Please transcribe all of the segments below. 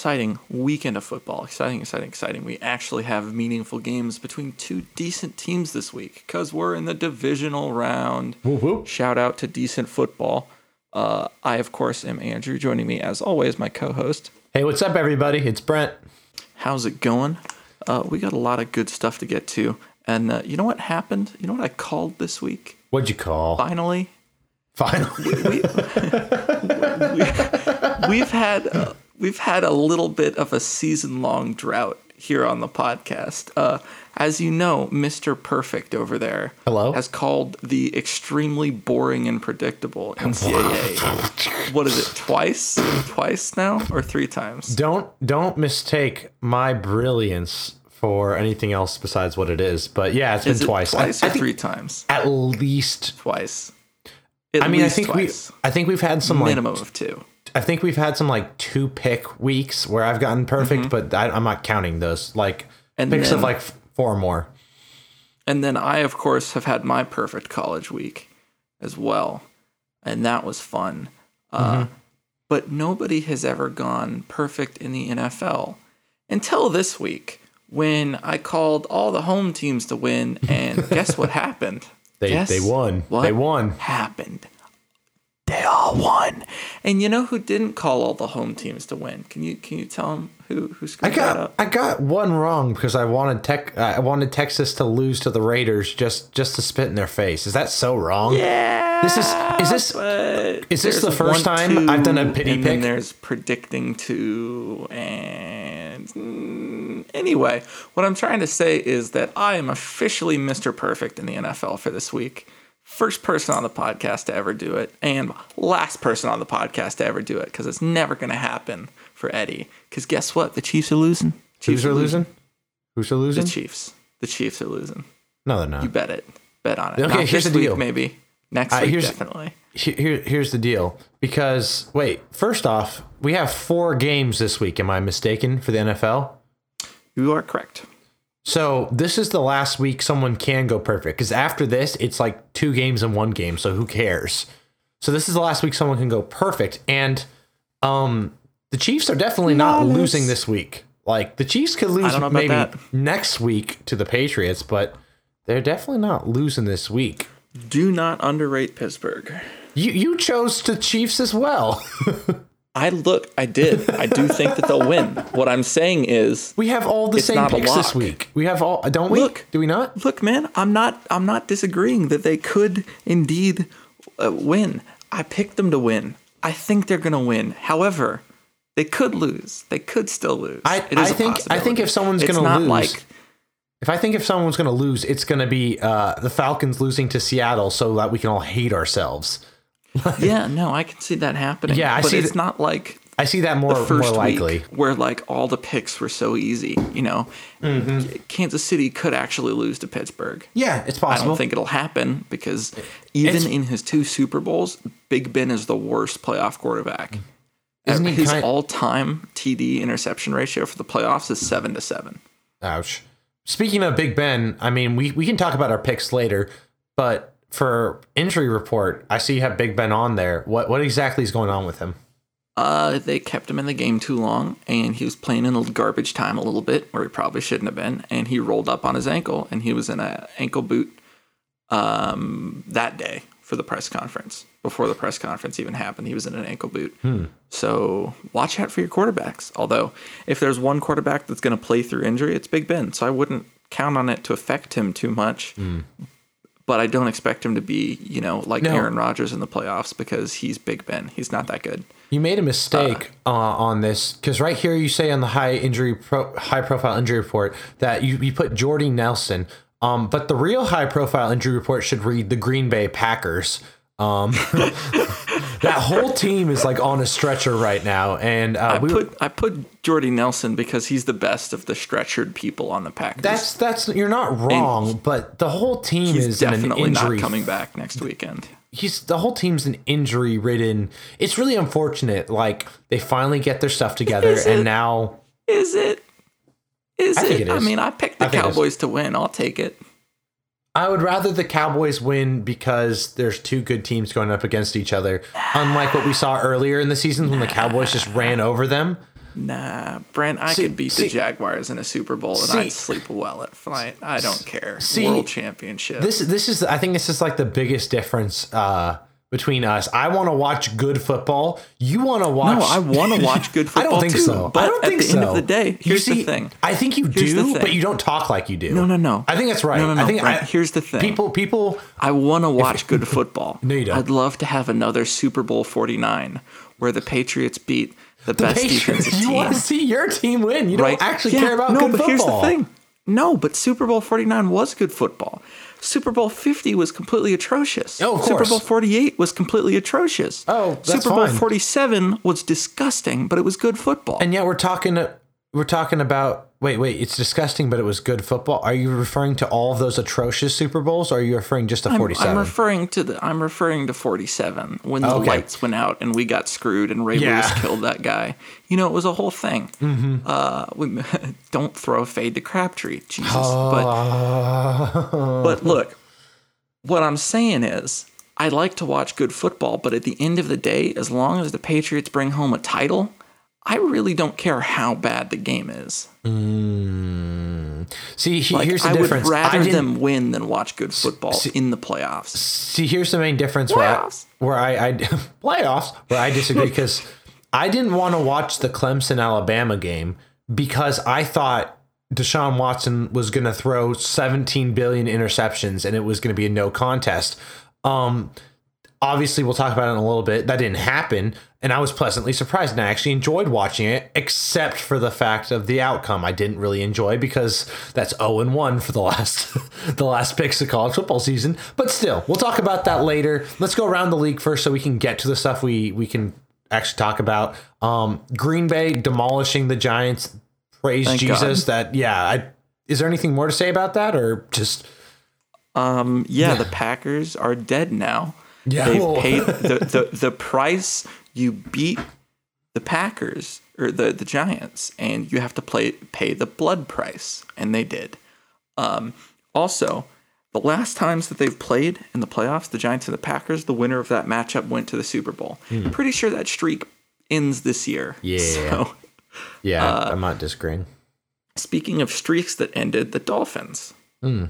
exciting weekend of football. Exciting, exciting, exciting. We actually have meaningful games between two decent teams this week because we're in the divisional round. Whoop. Shout out to decent football. Uh, I, of course, am Andrew. Joining me, as always, my co host. Hey, what's up, everybody? It's Brent. How's it going? Uh, we got a lot of good stuff to get to. And uh, you know what happened? You know what I called this week? What'd you call? Finally, Finally. we, we've had uh, we've had a little bit of a season long drought here on the podcast. Uh, as you know, Mister Perfect over there Hello? has called the extremely boring and predictable NCAA. what is it? Twice? Twice now, or three times? don't don't mistake my brilliance for anything else besides what it is. But yeah, it's been it twice. Twice I, or I three times? at least. Twice. At I mean, I think twice. we. I think we've had some like. minimum of two. I think we've had some like two pick weeks where I've gotten perfect, but I, I'm not counting those. Like Mm-hmm. And picks then- of like four more. And then I, of course, have had my perfect college week as well. And that was fun. Uh, but nobody has ever gone perfect in the NFL until this week when I called all the home teams to win. And guess what happened? They Guess they won. What They won. Happened. All won. And you know who didn't call all the home teams to win? Can you can you tell them who who I screwed that got up? I got one wrong because I wanted tech I wanted Texas to lose to the Raiders just just to spit in their face. Is that so wrong? Yeah. This is is this Is this the first one, time I've done a pity and then pick? there's predicting two, and mm, anyway, what I'm trying to say is that I am officially Mr. Perfect in the NFL for this week. First person on the podcast to ever do it, and last person on the podcast to ever do it, because it's never going to happen for Eddie. Because guess what? The Chiefs are losing. Chiefs who's are losing? Who's are losing? The? Chiefs. The Chiefs are losing. No, they're not. You bet it. Bet on it. Okay, Not here's this the week, deal. maybe. Next Uh, week, definitely. Here- here's the deal. Because wait, first off, we have four games this week. Am I mistaken for the NFL? You are correct. So this is the last week someone can go perfect because after this it's like two games in one game. So who cares? So this is the last week someone can go perfect, and um, the Chiefs are definitely not Flawless. losing this week. Like the Chiefs could lose don't know about maybe that. next week to the Patriots, but they're definitely not losing this week. Do not underrate Pittsburgh. You you chose the Chiefs as well. I look, I did. I do think that they'll win. What I'm saying is, we have all the same picks this week. We have all don't we? Look. Do we not? look, man, I'm not, I'm not disagreeing that they could indeed uh, win. I picked them to win. I think they're gonna win. However, they could lose. They could still lose. I- I think- I think if someone's gonna not lose- like If I think if someone's going to lose, it's going to be uh, the Falcons losing to Seattle so that we can all hate ourselves. yeah, no, I can see that happening. Yeah, I but see it's that- not like I see that more, more first likely. week where like all the picks were so easy. You know, Mm-hmm. Kansas City could actually lose to Pittsburgh. Yeah, it's possible. I don't think it'll happen because even It's- in his two Super Bowls, Big Ben is the worst playoff quarterback. He his kind- all-time TD interception ratio for the playoffs is seven to seven. Ouch. Speaking of Big Ben, I mean, we, we can talk about our picks later, but for injury report, I see you have Big Ben on there. What what exactly is going on with him? Uh, they kept him in the game too long, and he was playing in a garbage time a little bit where he probably shouldn't have been, and he rolled up on his ankle, and he was in an ankle boot um, that day for the press conference. Before the press conference even happened, he was in an ankle boot. So watch out for your quarterbacks. Although, if there's one quarterback that's going to play through injury, it's Big Ben. So I wouldn't count on it to affect him too much. But I don't expect him to be, you know, like No. Aaron Rodgers in the playoffs because he's Big Ben. He's not that good. You made a mistake uh, on this because right here you say on the high injury pro, high profile injury report that you, you put Jordy Nelson. Um, but the real high profile injury report should read the Green Bay Packers. Um, that whole team is like on a stretcher right now, and uh, I we, put I put Jordy Nelson because he's the best of the stretchered people on the Packers. that's that's you're not wrong, but the whole team is in definitely not coming back next weekend. he's the whole team's an injury ridden. It's really unfortunate. Like they finally get their stuff together, Is it? and now Is it? Is I it? it I mean, I picked the I it is. Cowboys to win. I'll take it. I would rather the Cowboys win because there's two good teams going up against each other. Unlike what we saw earlier in the season when the Cowboys just ran over them. Nah, Brent, I See- could beat see- the Jaguars in a Super Bowl and See- I'd sleep well at night. I don't care. See, World championship. This this is I think this is like the biggest difference uh, between us. I want to watch good football. You want to watch? no, I want to watch good football. I don't think too. so. But I don't at think the so. end of the day, You here's see, the thing. I think you Here's do, but you don't talk like you do. No, no, no. I think that's right. No, no, no, I think Brent, I, here's the thing. People, people. I want to watch good football. No, you don't. I'd love to have another Super Bowl 49 where the Patriots beat the, best defensive you team. want to see your team win. You right? don't actually Yeah, care about no, good but football. here's the thing. No, but Super Bowl 49 was good football. Super Bowl 50 was completely atrocious. Oh, of Super course. Bowl 48 was completely atrocious. Oh, that's Super Bowl fine. 47 was disgusting, but it was good football. And yet we're talking. We're talking about. Wait, wait. It's disgusting, but it was good football. Are you referring to all of those atrocious Super Bowls, or are you referring just to I'm, forty-seven? I'm referring to the I'm referring to 47 when the Okay. lights went out and we got screwed and Ray Yeah. Lewis killed that guy. You know, it was a whole thing. Mm-hmm. Uh, we, don't throw a fade to Crabtree, Jesus. Oh. But but look, what I'm saying is, I like to watch good football, but at the end of the day, as long as the Patriots bring home a title, I really don't care how bad the game is. see, he- Like, here's the I difference. would rather them win than watch good football in the playoffs. See, here's the main difference where I, where I, I playoffs where I disagree because I didn't want to watch the Clemson Alabama game because I thought Deshaun Watson was going to throw 17 billion interceptions and it was going to be a no contest. Um, obviously, we'll talk about it in a little bit. That didn't happen, and I was pleasantly surprised, and I actually enjoyed watching it, except for the fact of the outcome. I didn't really enjoy because that's zero and one for the last the last picks of college football season. But still, we'll talk about that later. Let's go around the league first, so we can get to the stuff we we can actually talk about. Um, Green Bay demolishing the Giants. Praise Thank Jesus. That yeah. I, is there anything more to say about that, or just Um, yeah, the Packers are dead now. Yeah, They've paid the, the, the price you beat the Packers or the, the Giants, and you have to play pay the blood price, and they did. Um, also, the last times that they've played in the playoffs, the Giants and the Packers, the winner of that matchup went to the Super Bowl. I'm pretty sure that streak ends this year. Hmm. Yeah. So, yeah? Uh, I'm not disagreeing. speaking of streaks that ended, the Dolphins. Hmm.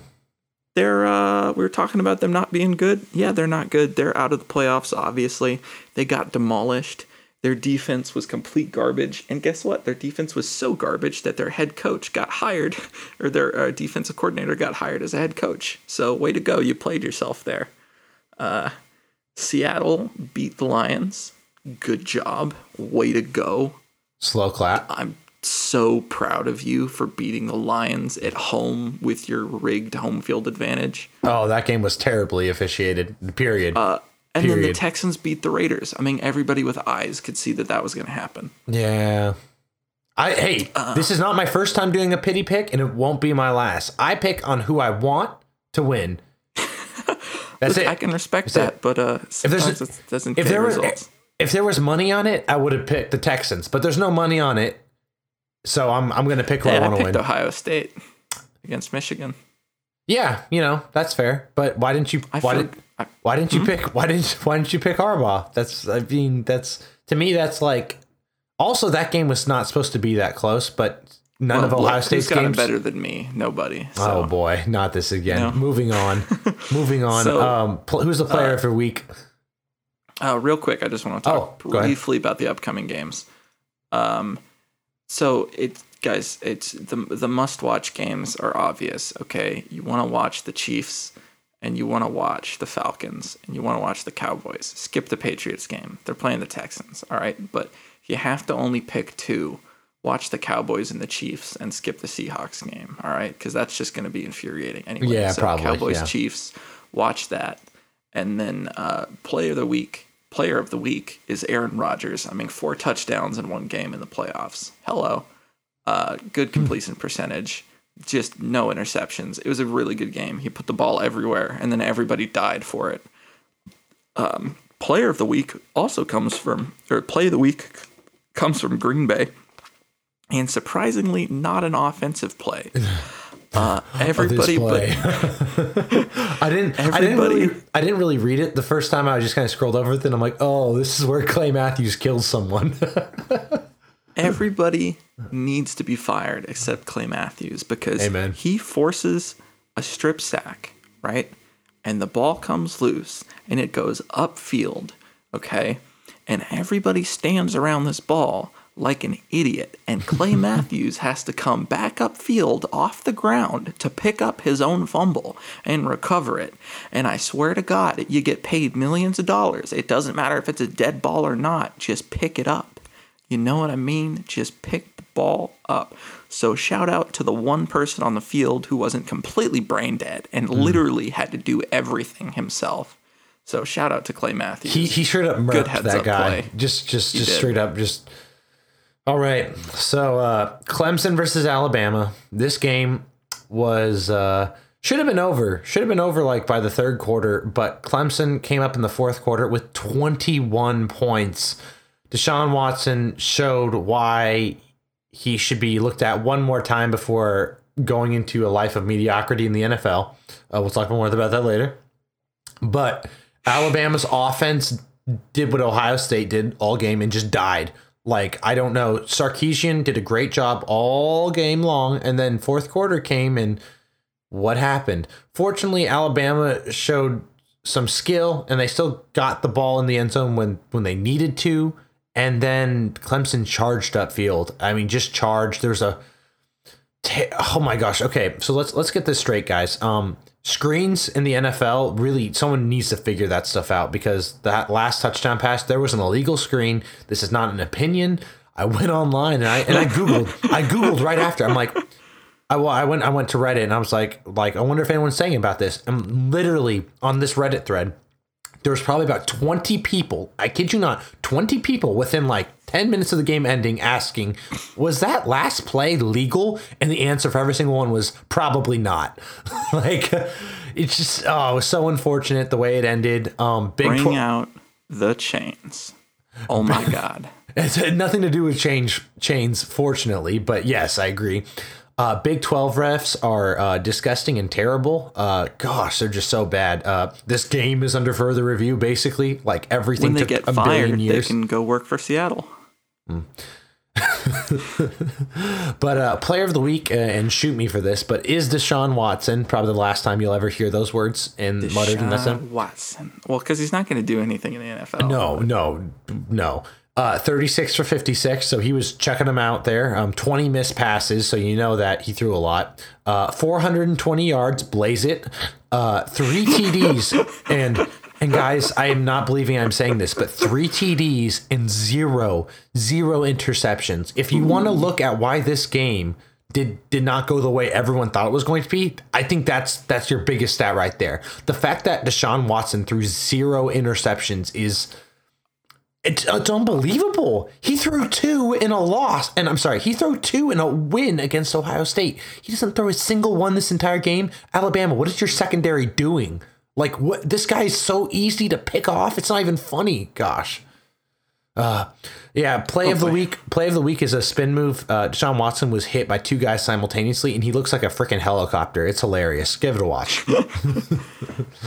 They're uh we were talking about them not being good. Yeah, they're not good. They're out of the playoffs, obviously. They got demolished. Their defense was complete garbage. And guess what? Their defense was so garbage that their head coach got hired, or their uh, defensive coordinator got hired as a head coach. So, way to go. You played yourself there. Uh, Seattle beat the Lions. Good job. Way to go. Slow clap. I'm so proud of you for beating the Lions at home with your rigged home field advantage. Oh, that game was terribly officiated. Period. Uh, and then the Texans beat the Raiders. I mean, everybody with eyes could see that that was going to happen. yeah. I hey, uh, this is not my first time doing a pity pick, and it won't be my last. I pick on who I want to win. That's Look, it. I can respect That's that, it. but uh, if there's it doesn't if there was results. if there was money on it, I would have picked the Texans, but there's no money on it, so I'm I'm gonna pick who Hey, I want to win. Ohio State against Michigan. Yeah, you know that's fair. But why didn't you? I Why did I, Why didn't you pick? Why didn't Why didn't you pick Harbaugh? That's I mean that's to me that's like. Also, that game was not supposed to be that close, but none of well, Ohio look, State's who's got games. better than me? Nobody. Oh boy, not this again. No. Moving on. Moving on. So, um, pl- who's the player of the week? Uh, real quick, I just want to talk Oh, briefly about the upcoming games. Um, so it, guys, it's the the must watch games are obvious. Okay, you want to watch the Chiefs, and you want to watch the Falcons, and you want to watch the Cowboys. Skip the Patriots game; they're playing the Texans. All right, but you have to only pick two. Watch the Cowboys and the Chiefs, and skip the Seahawks game. All right, because that's just going to be infuriating anyway. Yeah, so probably, Cowboys, yeah. Chiefs. Watch that, and then uh, player of the week. Player of the week is Aaron Rodgers. I mean, four touchdowns in one game in the playoffs. Hello, uh, good completion percentage. Just no interceptions. It was a really good game. He put the ball everywhere, and then everybody died for it. Um, player of the week also comes from, or play of the week comes from Green Bay, and surprisingly, not an offensive play. Uh, everybody, but I didn't. I didn't Everybody- really. I didn't really read it the first time. I was just kind of scrolled over it, and I'm like, oh, this is where Clay Matthews killed someone. everybody needs to be fired except Clay Matthews because Amen. he forces a strip sack, right? And the ball comes loose and it goes upfield, okay? And everybody stands around this ball like an idiot. And Clay Matthews has to come back upfield off the ground to pick up his own fumble and recover it. And I swear to God, you get paid millions of dollars. It doesn't matter if it's a dead ball or not, just pick it up. You know what I mean? Just pick the ball up. So shout out to the one person on the field who wasn't completely brain dead and mm. literally had to do everything himself. So shout out to Clay Matthews. He he straight up murked that up guy. play. Just just just did. straight up just. All right, so uh, Clemson versus Alabama. This game was uh, should have been over. Should have been over like by the third quarter, but Clemson came up in the fourth quarter with 21 points. Deshaun Watson showed why he should be looked at one more time before going into a life of mediocrity in the NFL. Uh, we'll talk more about that later. But Alabama's offense did what Ohio State did all game and just died. Like, I don't know. Sarkisian did a great job all game long, and then fourth quarter came and what happened? Fortunately, Alabama showed some skill and they still got the ball in the end zone when when they needed to. And then Clemson charged upfield. I mean, just charged. There's a oh my gosh. Okay, so let's let's get this straight, guys. Um, screens in the NFL really someone needs to figure that stuff out because that last touchdown pass there was an illegal screen. This is not an opinion. I went online and I and I googled I googled right after. I'm like. I, well, I went I went to Reddit and I was like like I wonder if anyone's saying about this. I'm literally on this Reddit thread, there was probably about 20 people, I kid you not, 20 people within like 10 minutes of the game ending asking, was that last play legal? And the answer for every single one was probably not. like it's just oh, it was so unfortunate the way it ended. Um big Bring tw- out the chains. Oh my God. It's had nothing to do with change chains, fortunately, but yes, I agree. Uh, Big 12 refs are uh, disgusting and terrible. Uh, gosh, they're just so bad. Uh, this game is under further review, basically. Like everything When they get a fired, they can go work for Seattle. But uh, player of the week, uh, and shoot me for this, but is Deshaun Watson probably the last time you'll ever hear those words in muttered in Deshaun Watson. Well, because he's not going to do anything in the NFL. No, no, no. Uh, 36 for 56, so he was checking them out there. Um, 20 missed passes, so you know that he threw a lot. Uh, 420 yards, blaze it. Uh, three TDs, and and guys, I am not believing I'm saying this, but three TDs and zero, zero interceptions. If you want to look at why this game did did not go the way everyone thought it was going to be, I think that's that's your biggest stat right there. The fact that Deshaun Watson threw zero interceptions is it's, it's unbelievable. He threw two in a loss, and I'm sorry, he threw two in a win against Ohio State. He doesn't throw a single one this entire game. Alabama, what is your secondary doing? Like, what? This guy is so easy to pick off. It's not even funny. Gosh. Uh, yeah. Play of the week. Play of the week is a spin move. Uh, Deshaun Watson was hit by two guys simultaneously, and he looks like a freaking helicopter. It's hilarious. Give it a watch.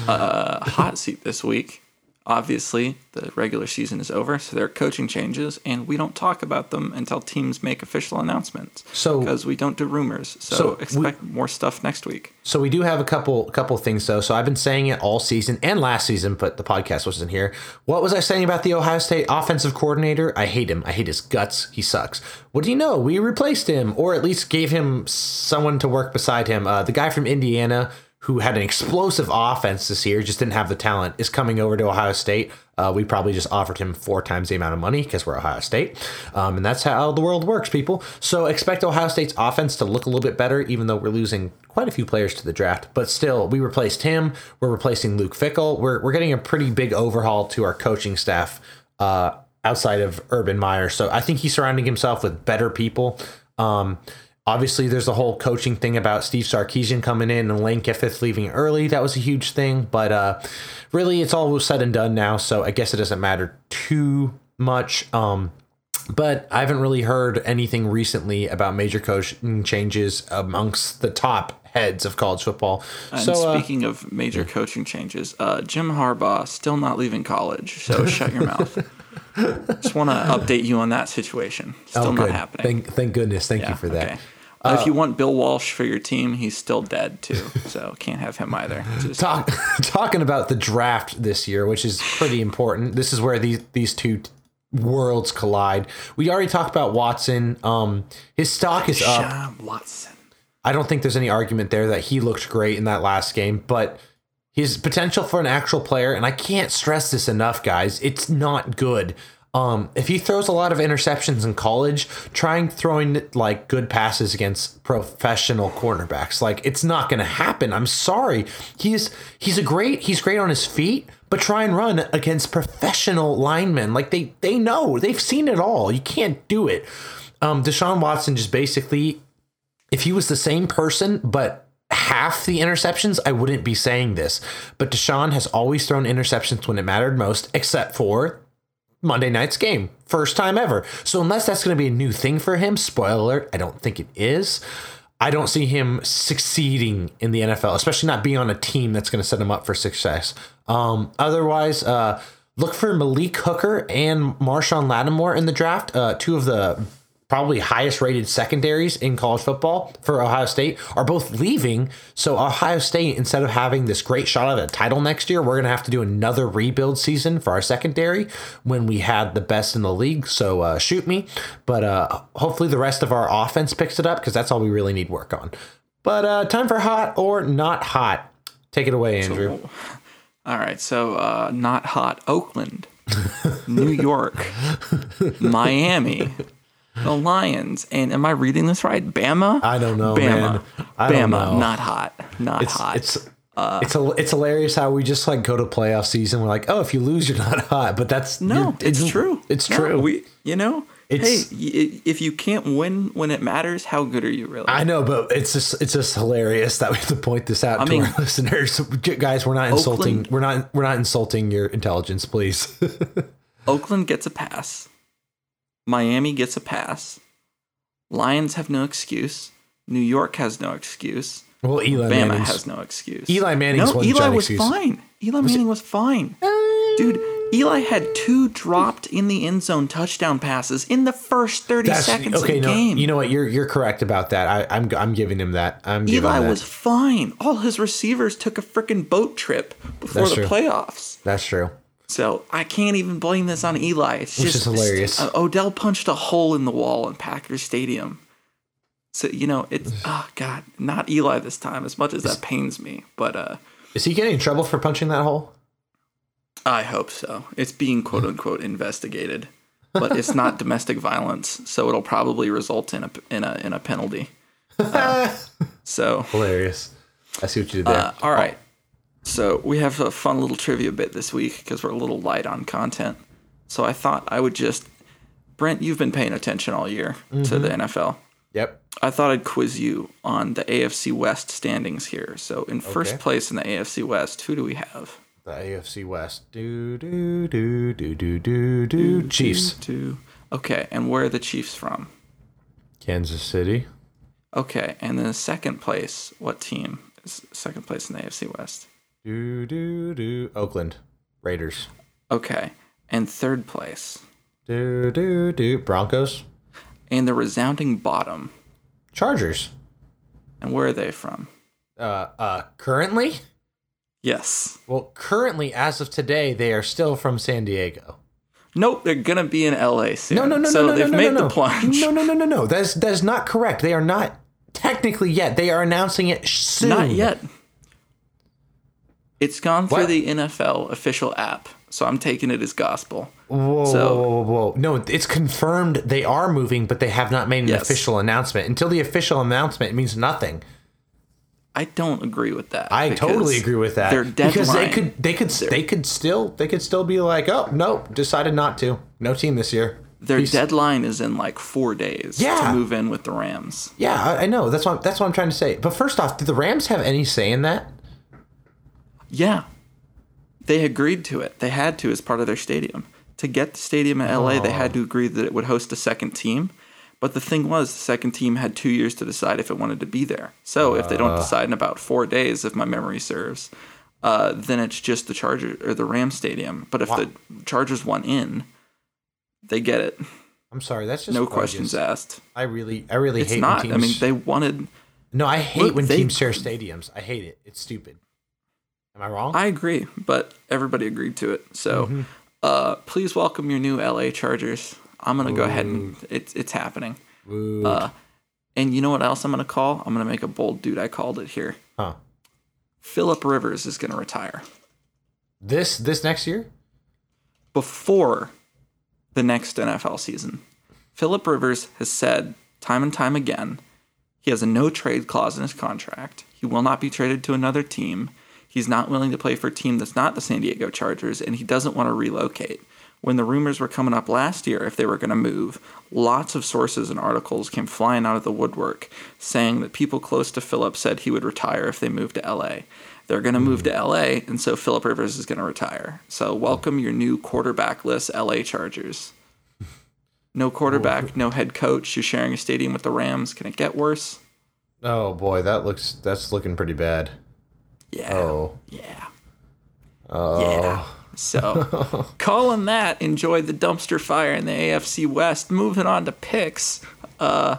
A hot seat this week. Obviously, the regular season is over, so there are coaching changes, and we don't talk about them until teams make official announcements. So- because we don't do rumors, so, So we- expect more stuff next week. So we do have a couple couple things though. So I've been saying it all season and last season, but the podcast wasn't here. What was I saying about the Ohio State offensive coordinator? I hate him. I hate his guts. He sucks. What do you know? We replaced him, or at least gave him someone to work beside him. Uh, the guy from Indiana who had an explosive offense this year, just didn't have the talent, is coming over to Ohio State. Uh, we probably just offered him four times the amount of money because we're Ohio State. Um, and that's how the world works, people. So expect Ohio State's offense to look a little bit better, even though we're losing quite a few players to the draft. But still, we replaced him. We're replacing Luke Fickell. We're, we're getting a pretty big overhaul to our coaching staff uh, outside of Urban Meyer. So I think he's surrounding himself with better people. Um, Obviously, there's the whole coaching thing about Steve Sarkisian coming in and Lane Kiffin leaving early. That was a huge thing, but uh, really, it's all said and done now. So I guess it doesn't matter too much. Um, but I haven't really heard anything recently about major coaching changes amongst the top heads of college football. And so uh, speaking of major coaching changes, uh, Jim Harbaugh still not leaving college, so shut your mouth. Just want to update you on that situation. Still oh, not happening. Thank, thank goodness. Thank Yeah, you for that. okay. Uh, if you want Bill Walsh for your team, he's still dead too, so can't have him either. Just- Talk, talking about the draft this year, which is pretty important. This is where these these two worlds collide. We already talked about Watson. Um, his stock is up. Sean Watson. I don't think there's any argument there that he looked great in that last game, but his potential for an actual player, and I can't stress this enough, guys, it's not good. Um, if he throws a lot of interceptions in college, trying throwing like good passes against professional cornerbacks, like it's not going to happen. I'm sorry. He's he's a great he's great on his feet, but try and run against professional linemen. Like they they know they've seen it all. You can't do it. Um, Deshaun Watson just basically if he was the same person but half the interceptions, I wouldn't be saying this. But Deshaun has always thrown interceptions when it mattered most, except for Monday night's game. First time ever. So unless that's going to be a new thing for him, spoiler alert, I don't think it is. I don't see him succeeding in the NFL, especially not being on a team that's going to set him up for success. Um, otherwise, uh, look for Malik Hooker and Marshon Lattimore in the draft. Uh, two of the probably highest rated secondaries in college football for Ohio State are both leaving. So Ohio State, instead of having this great shot at a title next year, we're gonna have to do another rebuild season for our secondary when we had the best in the league. So uh, shoot me, but uh, hopefully the rest of our offense picks it up because that's all we really need work on. But uh, time for hot or not hot. Take it away, Andrew. All right, so uh, not hot. Oakland, New York, Miami, the Lions, and am I reading this right? Bama. I don't know, Bama. man. I Bama. know. Not hot. Not it's hot. it's it's a, it's hilarious how we just like go to playoff season. We're like, oh, if you lose, you're not hot. But that's no, you're- it's true. It's No, true. We, you know, It's- hey, if you can't win when it matters, how good are you really? I know, but it's just it's just hilarious that we have to point this out to mean- our listeners. Guys, we're not insulting. We're not we're not insulting your intelligence, please. Oakland gets a pass. Miami gets a pass. Lions have no excuse. New York has no excuse. well, Eli Bama Manning's has no excuse. Eli Manning's no, Eli was excuse. fine. Eli Manning was fine. Uh, Dude, Eli had two dropped in the end zone touchdown passes in the first 30 That's- seconds okay. of the No, game. you know what? You're you're correct about that. I, I'm I'm giving him that. I'm Eli that. was fine. All his receivers took a freaking boat trip before That's the true. playoffs. That's true. So I can't even blame this on Eli. It's Which just is hilarious. uh, Odell punched a hole in the wall in Packers Stadium. So you know it's oh god, not Eli this time. As much as that pains me, but uh, Is he getting in trouble for punching that hole? I hope so. It's being quote unquote investigated, but it's not domestic violence, so it'll probably result in a in a in a penalty. Uh, so Hilarious. I see what you did there. Uh, all right. So we have a fun little trivia bit this week because we're a little light on content. So I thought I would just, Brent, you've been paying attention all year to the mm-hmm. NFL. Yep. I thought I'd quiz you on the AFC West standings here. So in first Okay. place in the AFC West, who do we have? The AFC West. Do do do do do do do. Chiefs. Two. Okay, and where are the Chiefs from? Kansas City. Okay, and then second place, what team is second place in the AFC West? Do do do. Oakland Raiders. Okay, and third place, Do do do. Broncos. and the resounding bottom. Chargers. And where are they from? Uh uh. Currently. Yes. Well, currently, as of today, they are still from San Diego. Nope, they're gonna be in LA soon. No, no, no, so no, no, they've no, made no, no. the plunge. No, no, no, no, no. That's that is not correct. They are not technically yet. They are announcing it soon. Not yet. It's gone through What? the NFL official app, so I'm taking it as gospel. Whoa, So- whoa, whoa, whoa! No, it's confirmed they are moving, but they have not made an Yes. official announcement. Until the official announcement, it means nothing. I don't agree with that. I totally agree with that. Their deadline. because they could, they could, they could still, they could still be like, oh no, decided not to. No team this year. their Peace. deadline is in like four days Yeah. to move in with the Rams. Yeah, I, I know. That's what that's what I'm trying to say. But first off, do the Rams have any say in that? Yeah. They agreed to it. They had to as part of their stadium. To get the stadium in LA, they had to agree that it would host a second team. But the thing was, the second team had two years to decide if it wanted to be there. So if they don't decide in about four days, if my memory serves, uh, then it's just the Chargers or the Rams stadium. But if the Chargers want in, They get it. I'm sorry. That's just No bogus. questions asked. I really, I really It's hate not. when I mean, they wanted. no, I hate Look, when they- teams share stadiums. I hate it. It's stupid. Am I wrong? I agree, but everybody agreed to it. So, Mm-hmm. uh, please welcome your new LA Chargers. I'm gonna go ahead and it's it's happening. Uh, and you know what else I'm gonna call? I'm gonna make a bold dude. I called it here. huh. Philip Rivers is gonna retire This this next year? before the next NFL season. Philip Rivers has said time and time again he has a no trade clause in his contract. He will not be traded to another team. He's not willing to play for a team that's not the San Diego Chargers, and he doesn't want to relocate. When the rumors were coming up last year if they were going to move, lots of sources and articles came flying out of the woodwork saying that people close to Philip said he would retire if they moved to LA. They're going to move to hmm. LA, and so Philip Rivers is going to retire. So, welcome your new quarterbackless LA Chargers. No quarterback, no head coach. You're sharing a stadium with the Rams. Can it get worse? Oh boy, that looks that's looking pretty bad. Yeah. Oh. Yeah. Oh. Yeah. So, calling that, enjoy the dumpster fire in the AFC West. Moving on to picks. Uh,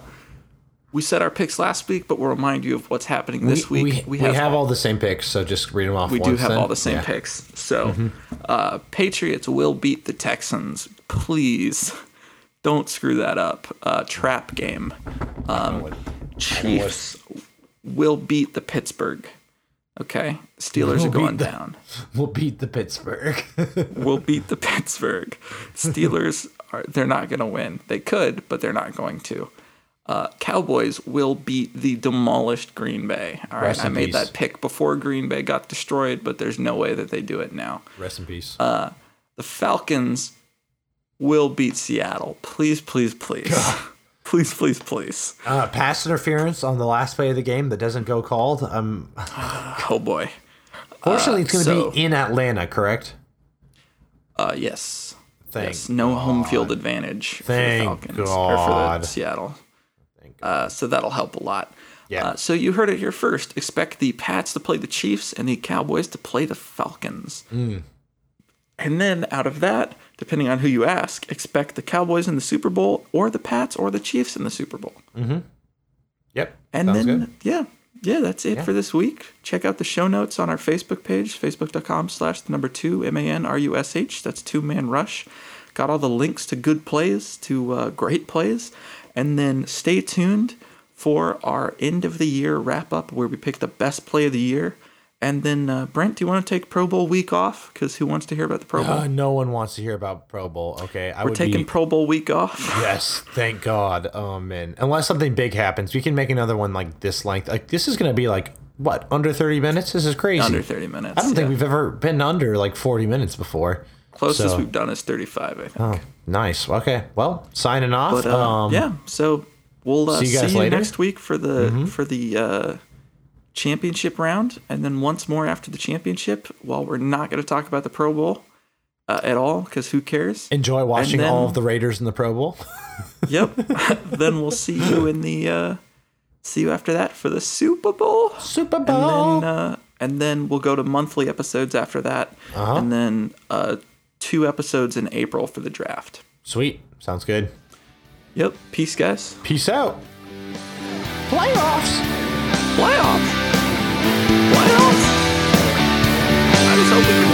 we said our picks last week, but we'll remind you of what's happening this we, week. we, have, all the same picks, so just read them off. we do have then. all the same Yeah. picks. So, uh, Patriots will beat the Texans. Please don't screw that up. Uh, trap game. Um, Chiefs will beat the Pittsburgh. Okay, Steelers Will are going the- down. We'll beat the Pittsburgh. We'll beat the Pittsburgh. Steelers are they're not going to win. They could, but they're not going to. Uh, Cowboys will beat the demolished Green Bay. All right, I made peace. that pick before Green Bay got destroyed, but there's no way that they do it now. Rest in peace. Uh, The Falcons will beat Seattle. Please, please, please. Please, please, please. Uh, pass interference on the last play of the game that doesn't go called. Um, Oh boy. fortunately, it's going to so- be in Atlanta, correct? Uh, yes. Thank yes. No home field advantage Thank for the Falcons or for God. the Seattle. Uh, so that'll help a lot. Yeah. Uh, so you heard it here first. Expect the Pats to play the Chiefs and the Cowboys to play the Falcons. Hmm. And then out of that, depending on who you ask, expect the Cowboys in the Super Bowl or the Pats or the Chiefs in the Super Bowl. Yep. And Sounds then good. yeah, yeah, that's it for this week. Check out the show notes on our Facebook page, facebook.com slash the number two M A N R U S H. That's two man rush. Got all the links to good plays, to uh, great plays, and then stay tuned for our end of the year wrap up where we pick the best play of the year. And then uh, Brent, do you want to take Pro Bowl week off? Because who wants to hear about the Pro Bowl? Uh, no one wants to hear about Pro Bowl. Okay, I We're would taking be. Pro Bowl week off. yes, thank God. Oh man, unless something big happens, we can make another one like this length. Like this is going to be like what under thirty minutes. This is crazy. Under 30 minutes. I don't think we've ever been under like forty minutes before. Closest so- we've done is 35, I think. Oh, nice. Okay, well, signing off. But uh, um, yeah, so we'll uh, see see you you, guys later. Mm-hmm. next week for the for the uh, championship round, and then once more after the championship. While we're not going to talk about the Pro Bowl uh, at all, because who cares? Enjoy watching then- all of the Raiders in the Pro Bowl. yep. then we'll see you in the uh, see you after that for the Super Bowl. Super And Bowl. then, uh, and then we'll go to monthly episodes after that, Uh-huh. and then uh, two episodes in April for the draft. Sweet. Sounds good. Yep. Peace, guys. Peace out. Playoffs. Playoffs. so we can